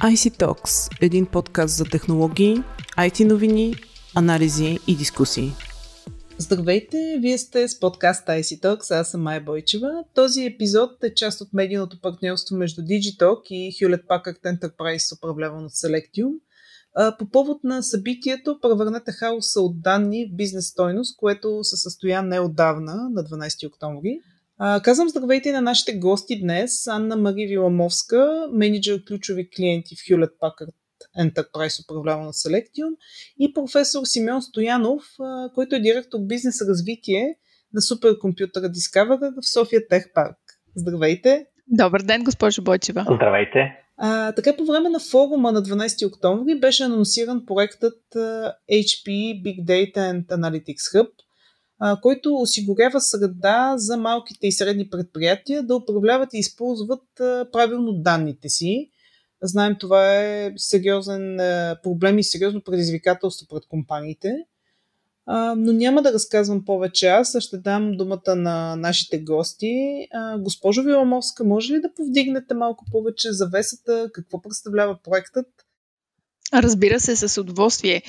IC Talks – един подкаст за технологии, IT новини, анализи и дискусии. Здравейте, вие сте с подкаст IC Talks, аз съм Майя Бойчева. Този епизод е част от медийното партньорство между Digitalk и Hewlett Packard Enterprise, управляван от Selectium. По повод на събитието превърнете хаоса от данни в бизнес стойност, което се състоя неодавна, на 12 октомври. А, казвам здравейте на нашите гости днес. Анна Мари Виламовска, менеджер ключови клиенти в Hewlett Packard Enterprise, управляван на Selectium, и професор Симеон Стоянов, а, който е директор бизнес развитие на суперкомпютъра Discover в София Тех Парк. Здравейте! Добър ден, госпожо Бойчева! Здравейте! А, така по време на форума на 12 октомври беше анонсиран проектът HP Big Data and Analytics Hub – който осигурява среда за малките и средни предприятия да управляват и използват правилно данните си. Знаем, това е сериозен проблем и сериозно предизвикателство пред компаниите. Но няма да разказвам повече аз, ще дам думата на нашите гости. Госпожо Виламовска, може ли да повдигнете малко повече завесата, какво представлява проектът Разбира се, с удоволствие.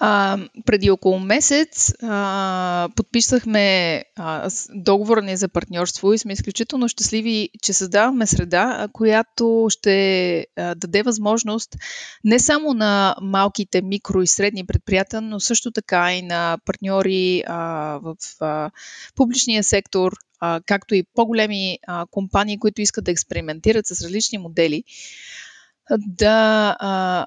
А, преди около месец а, подписахме а, договора ни за партньорство и сме изключително щастливи, че създаваме среда, която ще а, даде възможност не само на малките микро и средни предприятия, но също така и на партньори а, в а, публичния сектор, а, както и по-големи а, компании, които искат да експериментират с различни модели, да а,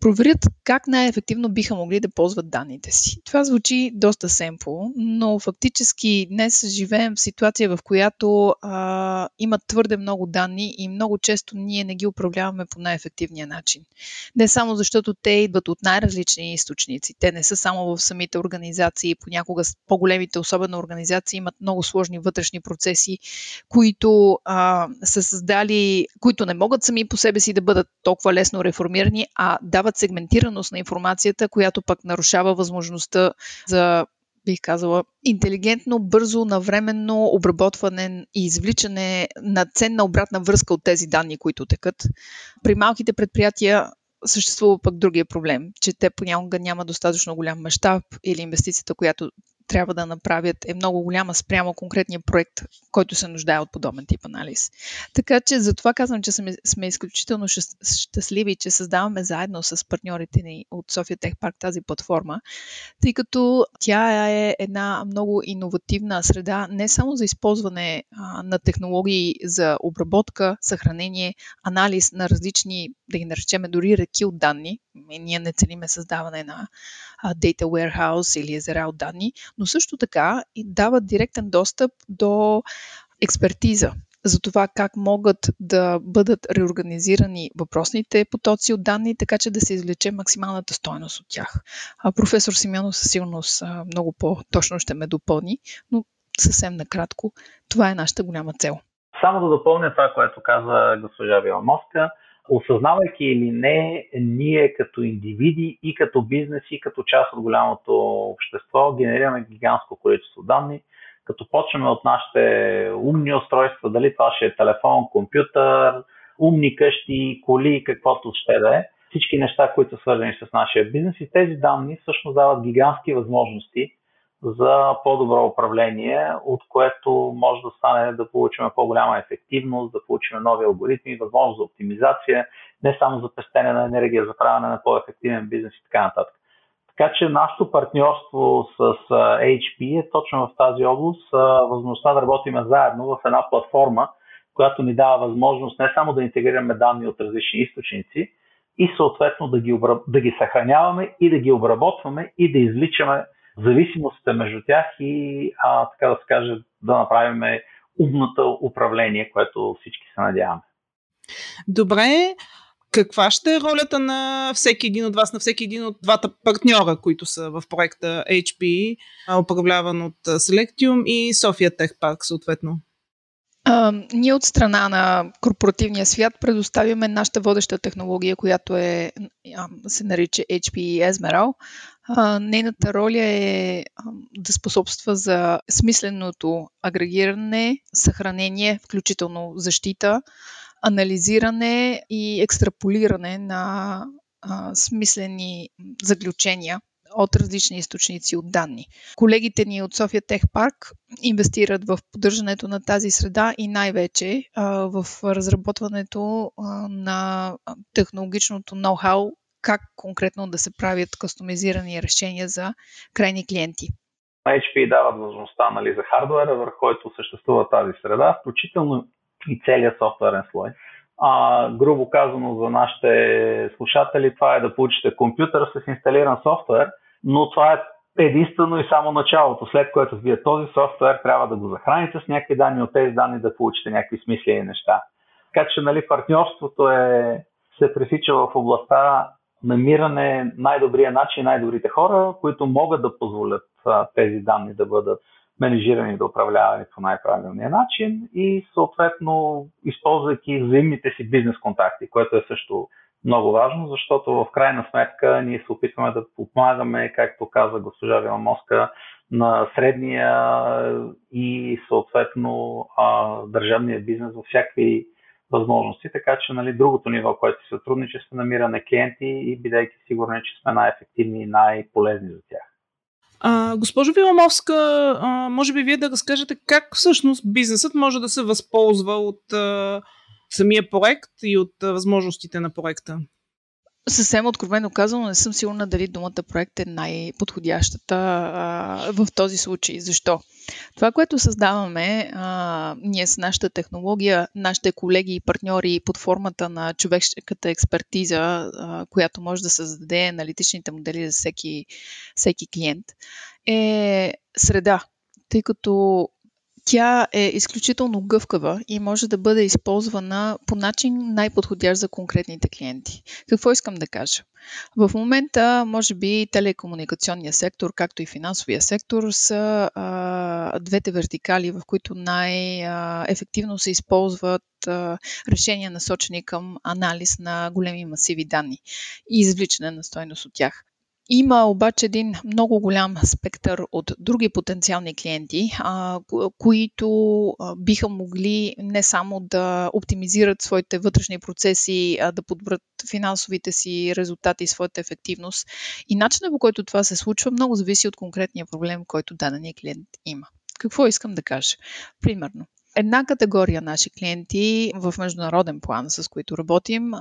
проверят как най-ефективно биха могли да ползват данните си. Това звучи доста семпо, но фактически днес живеем в ситуация, в която а, има твърде много данни и много често ние не ги управляваме по най-ефективния начин. Не само защото те идват от най-различни източници. Те не са само в самите организации. Понякога по-големите, особено организации, имат много сложни вътрешни процеси, които а, са създали, които не могат сами по себе си да бъдат толкова лесно реформирани, а да дават сегментираност на информацията, която пък нарушава възможността за бих казала, интелигентно, бързо, навременно обработване и извличане на ценна обратна връзка от тези данни, които текат. При малките предприятия съществува пък другия проблем, че те понякога няма достатъчно голям мащаб или инвестицията, която трябва да направят е много голяма спрямо конкретния проект, който се нуждае от подобен тип анализ. Така че за това казвам, че сме, сме изключително щастливи, че създаваме заедно с партньорите ни от София Тех Парк тази платформа, тъй като тя е една много иновативна среда не само за използване а, на технологии за обработка, съхранение, анализ на различни, да ги наречеме дори реки от данни. Ние не целиме създаване на data warehouse или езера от данни, но също така и дават директен достъп до експертиза за това как могат да бъдат реорганизирани въпросните потоци от данни, така че да се извлече максималната стойност от тях. А професор Симеонов със сигурност много по-точно ще ме допълни, но съвсем накратко, това е нашата голяма цел. Само да допълня това, което каза госпожа Виламовска осъзнавайки или не, ние като индивиди и като бизнес и като част от голямото общество генерираме гигантско количество данни, като почваме от нашите умни устройства, дали това ще е телефон, компютър, умни къщи, коли, каквото ще да е, всички неща, които са свързани с нашия бизнес и тези данни всъщност дават гигантски възможности за по-добро управление, от което може да стане да получим по-голяма ефективност, да получим нови алгоритми, възможност за оптимизация, не само за пестене на енергия, за правене на по-ефективен бизнес и така нататък. Така че нашето партньорство с HP е точно в тази област възможността да работим заедно в една платформа, която ни дава възможност не само да интегрираме данни от различни източници и съответно да ги, да ги съхраняваме и да ги обработваме и да извличаме зависимостите между тях и, а, така да се каже, да направим умното управление, което всички се надяваме. Добре, каква ще е ролята на всеки един от вас, на всеки един от двата партньора, които са в проекта HP, управляван от Selectium и София Тех Парк, съответно? А, ние от страна на корпоративния свят предоставяме нашата водеща технология, която е, се нарича HP Esmeral. Нейната роля е да способства за смисленото агрегиране, съхранение, включително защита анализиране и екстраполиране на а, смислени заключения от различни източници от данни. Колегите ни от София Тех Парк инвестират в поддържането на тази среда и най-вече а, в разработването а, на технологичното ноу-хау, как конкретно да се правят кастомизирани решения за крайни клиенти. HP дават възможността нали, за хардуера, върху който съществува тази среда, включително и целият софтуерен слой. А, грубо казано за нашите слушатели, това е да получите компютър с инсталиран софтуер, но това е единствено и само началото, след което вие този софтуер трябва да го захраните с някакви данни, от тези данни да получите някакви смислени неща. Така че нали, партньорството е, се пресича в областта намиране най-добрия начин, най-добрите хора, които могат да позволят тези данни да бъдат менежирани, да управлявани по най-правилния начин и съответно използвайки взаимните си бизнес контакти, което е също много важно, защото в крайна сметка ние се опитваме да помагаме, както каза госпожа Виламоска, на средния и съответно държавния бизнес във всякакви възможности, така че нали, другото ниво, което се сътрудничество, намиране клиенти и бидейки сигурни, че сме най-ефективни и най-полезни за тях. А, госпожо Виламовска, а, може би вие да разкажете как всъщност бизнесът може да се възползва от а, самия проект и от а, възможностите на проекта? Съвсем откровено казано, не съм сигурна дали думата проект е най-подходящата а, в този случай. Защо? Това, което създаваме а, ние с нашата технология, нашите колеги и партньори под формата на човешката експертиза, а, която може да създаде аналитичните модели за всеки, всеки клиент, е среда. Тъй като тя е изключително гъвкава и може да бъде използвана по начин най-подходящ за конкретните клиенти. Какво искам да кажа? В момента, може би, телекомуникационния сектор, както и финансовия сектор, са а, двете вертикали, в които най-ефективно се използват а, решения насочени към анализ на големи масиви данни и извличане на стойност от тях. Има обаче един много голям спектър от други потенциални клиенти, които биха могли не само да оптимизират своите вътрешни процеси, а да подбрат финансовите си резултати и своята ефективност. И начинът по който това се случва много зависи от конкретния проблем, който дадения клиент има. Какво искам да кажа? Примерно, Една категория наши клиенти в международен план, с които работим,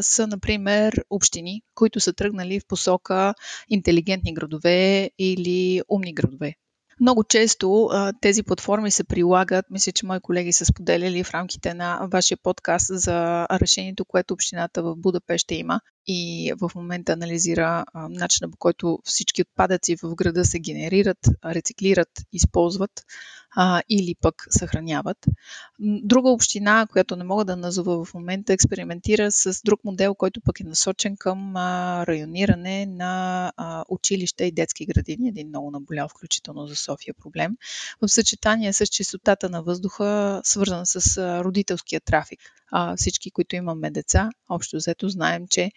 са, например, общини, които са тръгнали в посока интелигентни градове или умни градове. Много често тези платформи се прилагат, мисля, че мои колеги са споделяли в рамките на вашия подкаст за решението, което общината в Будапеща има и в момента анализира начина по който всички отпадъци в града се генерират, рециклират, използват а, или пък съхраняват. Друга община, която не мога да назова в момента, експериментира с друг модел, който пък е насочен към а, райониране на а, училища и детски градини, един много наболял, включително за София проблем, в съчетание с чистотата на въздуха, свързана с а, родителския трафик. А, всички, които имаме деца, общо взето знаем, че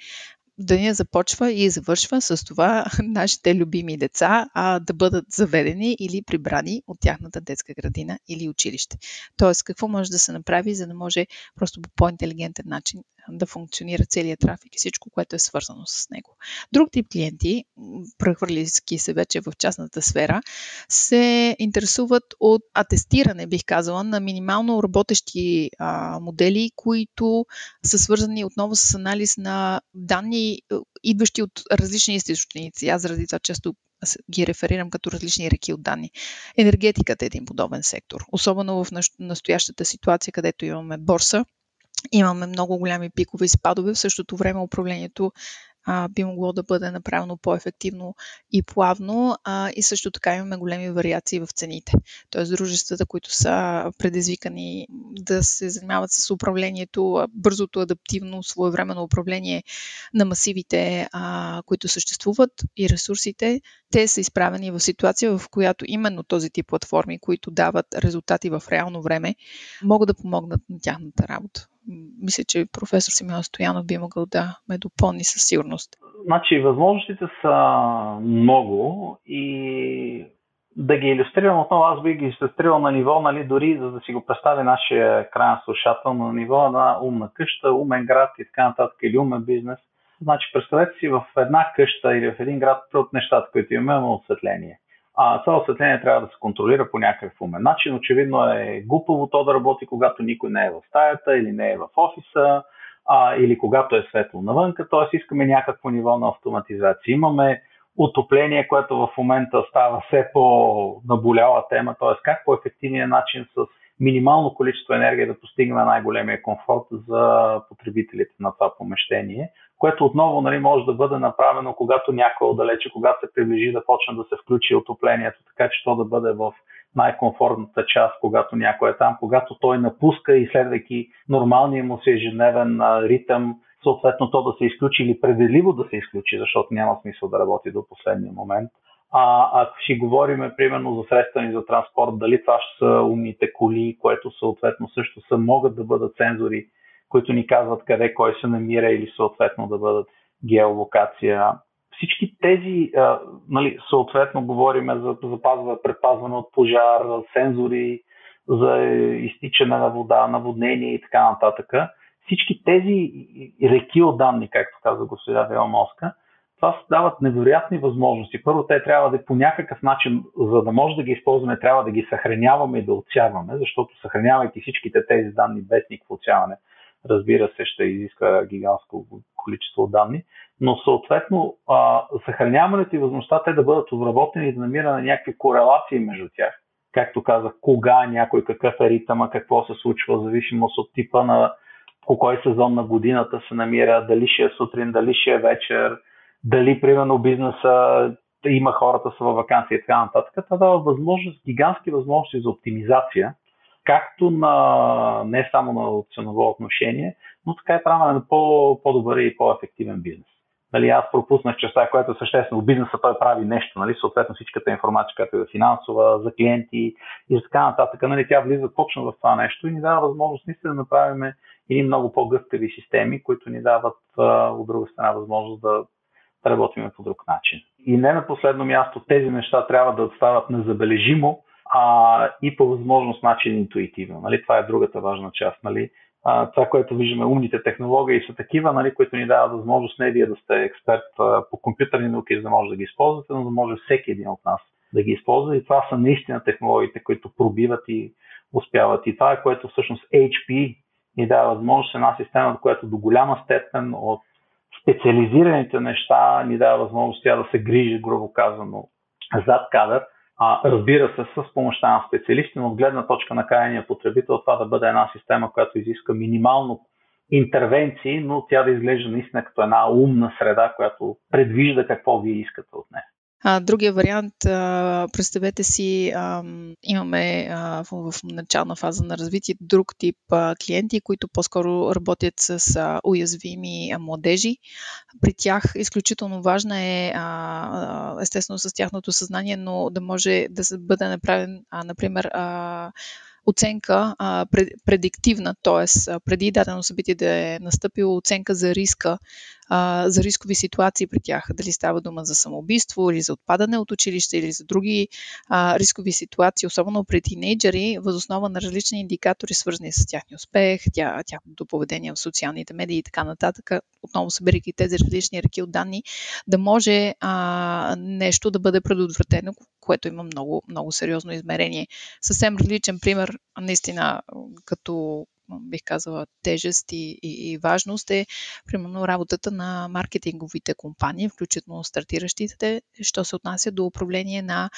деня започва и завършва с това нашите любими деца а, да бъдат заведени или прибрани от тяхната детска градина или училище. Тоест, какво може да се направи, за да може просто по по-интелигентен начин да функционира целият трафик и всичко, което е свързано с него. Друг тип клиенти, прехвърляйки се вече в частната сфера, се интересуват от атестиране, бих казала, на минимално работещи а, модели, които са свързани отново с анализ на данни, идващи от различни източници. Аз заради това често ги реферирам като различни реки от данни. Енергетиката е един подобен сектор, особено в настоящата ситуация, където имаме борса, имаме много голями пикове и спадове. В същото време управлението а, би могло да бъде направено по-ефективно и плавно а, и също така имаме големи вариации в цените. Тоест дружествата, които са предизвикани да се занимават с управлението, бързото, адаптивно, своевременно управление на масивите, а, които съществуват и ресурсите, те са изправени в ситуация, в която именно този тип платформи, които дават резултати в реално време, могат да помогнат на тяхната работа мисля, че професор Симеон Стоянов би могъл да ме допълни със сигурност. Значи, възможностите са много и да ги иллюстрирам отново, аз би ги иллюстрирал на ниво, нали, дори за да си го представи нашия крайен слушател на ниво на умна къща, умен град и така нататък, или умен бизнес. Значи, представете си в една къща или в един град от нещата, които имаме, имаме осветление. А това осветление трябва да се контролира по някакъв умен начин. Очевидно е глупаво то да работи, когато никой не е в стаята или не е в офиса, а, или когато е светло навънка, т.е. искаме някакво ниво на автоматизация. Имаме отопление, което в момента става все по-наболяла тема, т.е. как по ефективния начин с минимално количество енергия да постигнем най-големия комфорт за потребителите на това помещение, което отново нали, може да бъде направено, когато някой отдалече, когато се приближи да почне да се включи отоплението, така че то да бъде в най-комфортната част, когато някой е там, когато той напуска и следвайки нормалния му си ежедневен ритъм, съответно то да се изключи или пределиво да се изключи, защото няма смисъл да работи до последния момент. А ако си говорим, примерно, за средства ни за транспорт, дали това ще са умните коли, което съответно също са, могат да бъдат сензори, които ни казват къде кой се намира или съответно да бъдат геолокация. Всички тези, а, нали, съответно, говорим за запазване, предпазване от пожар, сензори за изтичане на вода, наводнение и така нататък всички тези реки от данни, както каза госпожа Велмоска, това дават невероятни възможности. Първо, те трябва да по някакъв начин, за да може да ги използваме, трябва да ги съхраняваме и да отсяваме, защото съхранявайки всичките тези данни без никакво отсяване, разбира се, ще изисква гигантско количество данни, но съответно съхраняването и възможността те да бъдат обработени и да намира някакви корелации между тях. Както казах, кога някой, какъв е ритъма, какво се случва, в зависимост от типа на по кой сезон на годината се намира, дали ще е сутрин, дали ще е вечер, дали примерно бизнеса има хората са във вакансия и така нататък. Това дава възможност, гигантски възможности за оптимизация, както на, не само на ценово отношение, но така и правене на по, по-добър и по-ефективен бизнес. Нали, аз пропуснах частта, която е съществено. Бизнеса той прави нещо, нали, съответно всичката информация, която е финансова, за клиенти и така нататък. Нали, тя влиза точно в това нещо и ни дава възможност наистина да направим или много по-гъвкави системи, които ни дават от друга страна възможност да, да работим по друг начин. И не на последно място, тези неща трябва да стават незабележимо а, и по възможност начин интуитивно. Нали? Това е другата важна част. Нали? А, това, което виждаме, умните технологии са такива, нали, които ни дават възможност не вие да сте експерт а, по компютърни науки, за да може да ги използвате, но да може всеки един от нас да ги използва. И това са наистина технологиите, които пробиват и успяват. И това е което всъщност HP ни дава възможност една система, която до голяма степен от специализираните неща ни дава възможност тя да се грижи, грубо казано, зад кадър. А, разбира се, с помощта на специалисти, но от гледна точка на крайния потребител, това да бъде една система, която изиска минимално интервенции, но тя да изглежда наистина като една умна среда, която предвижда какво вие искате от нея. А, другия вариант, а, представете си, а, имаме а, в, в начална фаза на развитие друг тип а, клиенти, които по-скоро работят с а, уязвими а, младежи. При тях изключително важна е, а, естествено, с тяхното съзнание, но да може да бъде направен, а, например, а, оценка а, пред, предиктивна, т.е. преди дадено събитие да е настъпило оценка за риска а, за рискови ситуации при тях. Дали става дума за самоубийство или за отпадане от училище или за други а, рискови ситуации, особено при тинейджери, възоснова на различни индикатори, свързани с тяхния успех, тя, тяхното поведение в социалните медии и така нататък. Отново събирайки тези различни реки от данни, да може а, нещо да бъде предотвратено, което има много, много сериозно измерение. Съвсем различен пример, наистина, като бих казала, тежест и, и, и важност е, примерно, работата на маркетинговите компании, включително стартиращите, що се отнася до управление на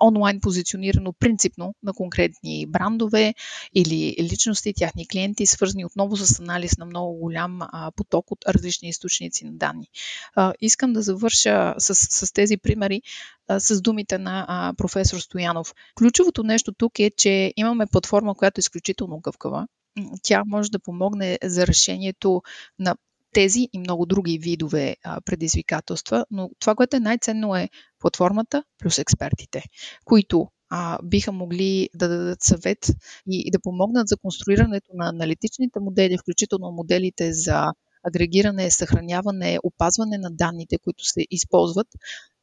онлайн позиционирано принципно на конкретни брандове или личности, тяхни клиенти, свързани отново с анализ на много голям а, поток от различни източници на данни. А, искам да завърша с, с тези примери, с думите на а, професор Стоянов. Ключовото нещо тук е, че имаме платформа, която е изключително гъвкава, тя може да помогне за решението на тези и много други видове а, предизвикателства, но това, което е най-ценно е платформата плюс експертите, които а, биха могли да дадат съвет и, и да помогнат за конструирането на аналитичните модели, включително моделите за агрегиране, съхраняване, опазване на данните, които се използват,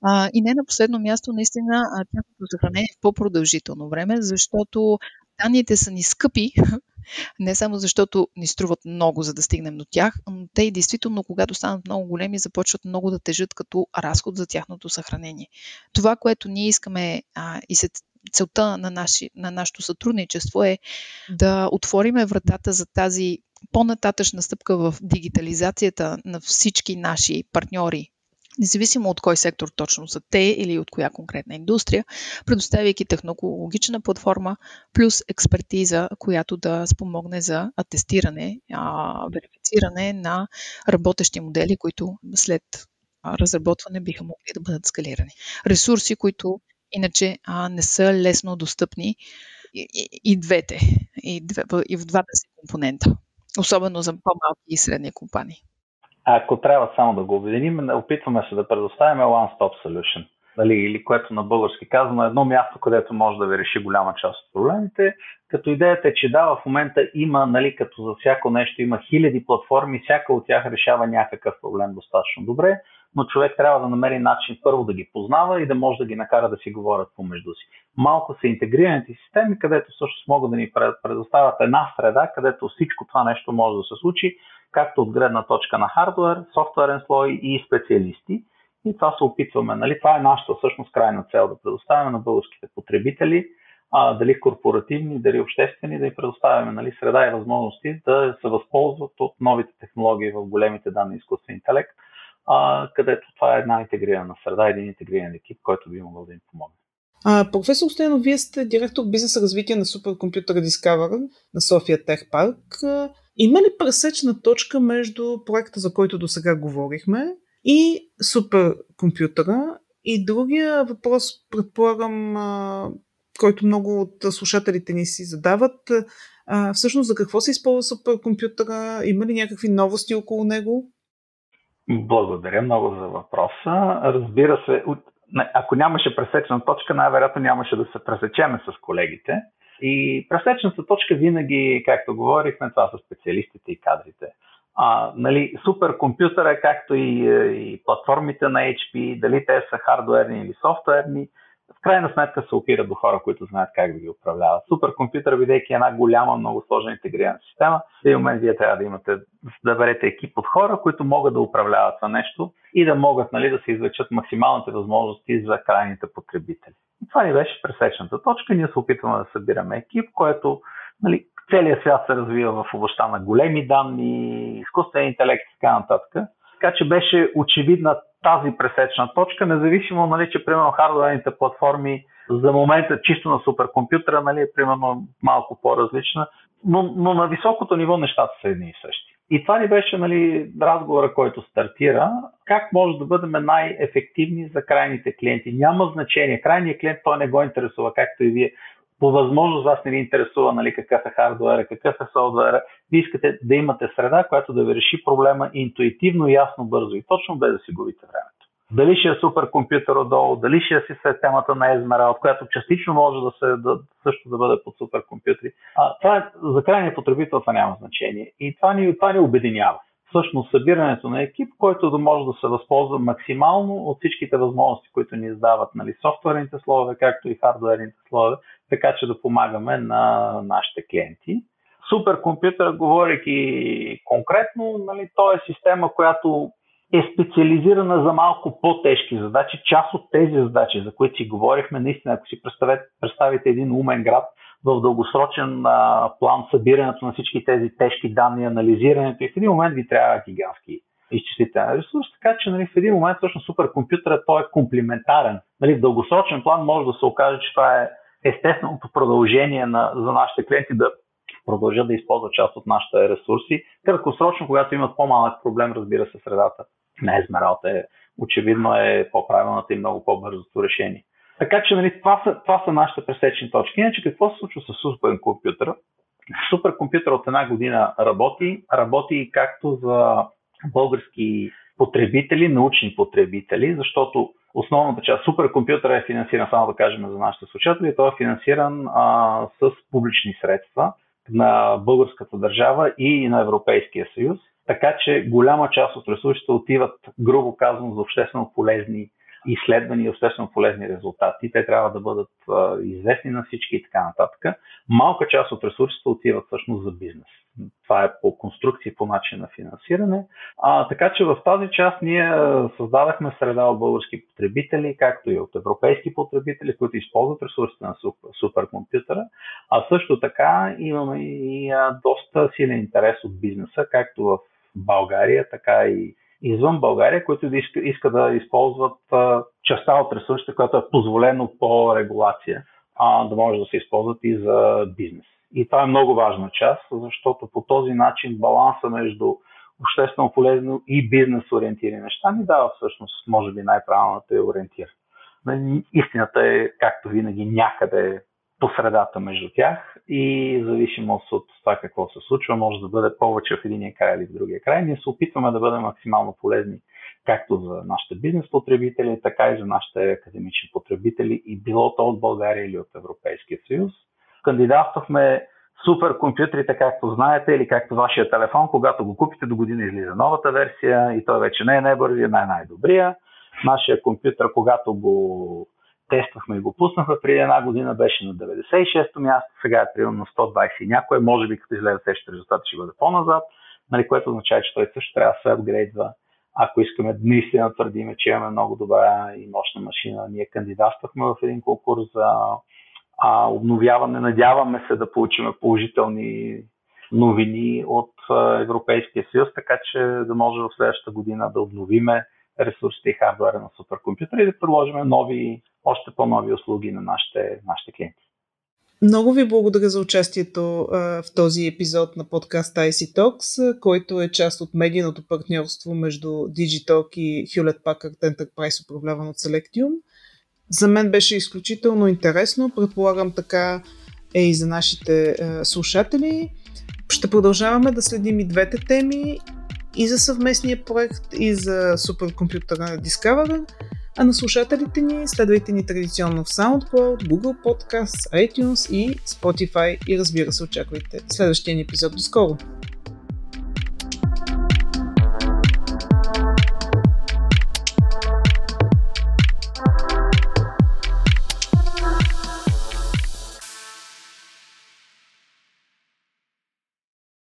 А, и не на последно място, наистина, тяхното съхранение в по-продължително време, защото данните са ни скъпи, не само защото ни струват много, за да стигнем до тях, но те и действително, когато станат много големи, започват много да тежат като разход за тяхното съхранение. Това, което ние искаме а, и се целта на, наши, на нашето сътрудничество е да отвориме вратата за тази по-нататъчна стъпка в дигитализацията на всички наши партньори независимо от кой сектор точно са те или от коя конкретна индустрия, предоставяйки технологична платформа плюс експертиза, която да спомогне за атестиране, верифициране на работещи модели, които след разработване биха могли да бъдат скалирани. Ресурси, които иначе не са лесно достъпни и, двете, и, две, и в двата си компонента, особено за по-малки и средни компании. Ако трябва само да го обединим, опитваме се да предоставим one-stop solution. Дали, или което на български казано едно място, където може да ви реши голяма част от проблемите, като идеята е, че да, в момента има, нали, като за всяко нещо има хиляди платформи, всяка от тях решава някакъв проблем достатъчно добре, но човек трябва да намери начин първо да ги познава и да може да ги накара да си говорят помежду си. Малко са интегрираните системи, където всъщност могат да ни предоставят една среда, където всичко това нещо може да се случи, както от гледна точка на хардвер, софтуерен слой и специалисти. И това се опитваме. Нали? Това е нашата всъщност крайна цел да предоставяме на българските потребители, а, дали корпоративни, дали обществени, да им предоставяме нали, среда и възможности да се възползват от новите технологии в големите данни изкуствен интелект, а, където това е една интегрирана среда, един интегриран екип, който би могъл да им помогне. А, професор Стоянов, вие сте директор бизнес развитие на суперкомпютър Discover на София Тех Парк. Има ли пресечна точка между проекта, за който до сега говорихме, и суперкомпютъра? И другия въпрос, предполагам, който много от слушателите ни си задават, всъщност за какво се използва суперкомпютъра? Има ли някакви новости около него? Благодаря много за въпроса. Разбира се, ако нямаше пресечна точка, най-вероятно нямаше да се пресечеме с колегите. И пресечната точка винаги, както говорихме, това са специалистите и кадрите. А, нали, суперкомпютъра, както и, и платформите на HP, дали те са хардуерни или софтуерни, крайна сметка се опира до хора, които знаят как да ги управляват. Суперкомпютър, бидейки една голяма, много сложна интегрирана система, в един момент вие трябва да имате, да берете екип от хора, които могат да управляват това нещо и да могат нали, да се извлечат максималните възможности за крайните потребители. И това ни беше пресечната точка. Ние се опитваме да събираме екип, който нали, целият свят се развива в областта на големи данни, изкуствен интелект и така нататък. Така че беше очевидна тази пресечна точка, независимо, нали, че примерно хардуерните платформи за момента чисто на суперкомпютъра, нали, е примерно малко по-различна, но, но на високото ниво нещата са едни и същи. И това ни беше нали, разговора, който стартира. Как може да бъдем най-ефективни за крайните клиенти? Няма значение. Крайният клиент той не го интересува, както и вие по възможност вас не ви интересува нали, какъв е хардуера, какъв е софтуера. Вие искате да имате среда, която да ви реши проблема интуитивно, ясно, бързо и точно, без да си губите времето. Дали ще е суперкомпютър отдолу, дали ще е системата на Ezmeral, от която частично може да се да, също да бъде под суперкомпютри. А, това е, за крайния потребител това няма значение. И това ни, това ни обединява всъщност събирането на екип, който да може да се възползва максимално от всичките възможности, които ни издават нали, софтуерните слове, както и хардуерните слове, така че да помагаме на нашите клиенти. Суперкомпютър, говорейки конкретно, нали, то е система, която е специализирана за малко по-тежки задачи. Част от тези задачи, за които си говорихме, наистина, ако си представите, един умен град, в дългосрочен а, план събирането на всички тези тежки данни, анализирането и в един момент ви трябва гигантски изчислителен ресурс, така че нали, в един момент всъщност суперкомпютърът той е комплементарен. Нали, в дългосрочен план може да се окаже, че това е естественото продължение на, за нашите клиенти да продължат да използват част от нашите ресурси. Краткосрочно, когато имат по-малък проблем, разбира се, средата на Esmeralda е очевидно е по-правилната и много по-бързото решение. Така че нали, това, са, това са нашите пресечни точки. Иначе какво се случва с суперкомпютъра? Суперкомпютър от една година работи, работи както за български потребители, научни потребители, защото основната част, суперкомпютъра е финансиран, само да кажем за нашите слушатели, той е финансиран а, с публични средства на българската държава и на Европейския съюз. Така че голяма част от ресурсите отиват, грубо казано, за обществено полезни изследвани и обществено полезни резултати. Те трябва да бъдат известни на всички и така нататък. Малка част от ресурсите отиват всъщност за бизнес. Това е по конструкция, по начин на финансиране. А, така че в тази част ние създадахме среда от български потребители, както и от европейски потребители, които използват ресурсите на суперкомпютъра. А също така имаме и доста силен интерес от бизнеса, както в България, така и извън България, които да иска, да използват частта от ресурсите, която е позволено по регулация, а, да може да се използват и за бизнес. И това е много важна част, защото по този начин баланса между обществено полезно и бизнес ориентирани неща ни дава всъщност, може би, най-правилната е ориентир. Истината е, както винаги, някъде по средата между тях и зависимост от това какво се случва, може да бъде повече в единия край или в другия край. Ние се опитваме да бъдем максимално полезни както за нашите бизнес потребители, така и за нашите академични потребители и било то от България или от Европейския съюз. Кандидатствахме суперкомпютрите, както знаете, или както вашия телефон, когато го купите до година излиза новата версия и той вече не е най-бързия, най-най-добрия. Нашия компютър, когато го тествахме и го пуснахме преди една година, беше на 96-то място, сега е примерно на 120 и някое, може би като излезе същите резултати ще бъде по-назад, нали, което означава, че той също трябва да се апгрейдва. Ако искаме наистина твърдиме, че имаме много добра и мощна машина, ние кандидатствахме в един конкурс за а, обновяване. Надяваме се да получим положителни новини от Европейския съюз, така че да може в следващата година да обновиме ресурсите и хардуера на суперкомпютъра и да предложим нови, още по-нови услуги на нашите, нашите клиенти. Много ви благодаря за участието в този епизод на подкаст IC Talks, който е част от медийното партньорство между Digitalk и Hewlett Packard Enterprise, управляван от Selectium. За мен беше изключително интересно, предполагам така е и за нашите слушатели. Ще продължаваме да следим и двете теми и за съвместния проект, и за суперкомпютъра Discover. А на слушателите ни следвайте ни традиционно в SoundCloud, Google Podcasts, iTunes и Spotify и разбира се очаквайте следващия ни епизод до скоро.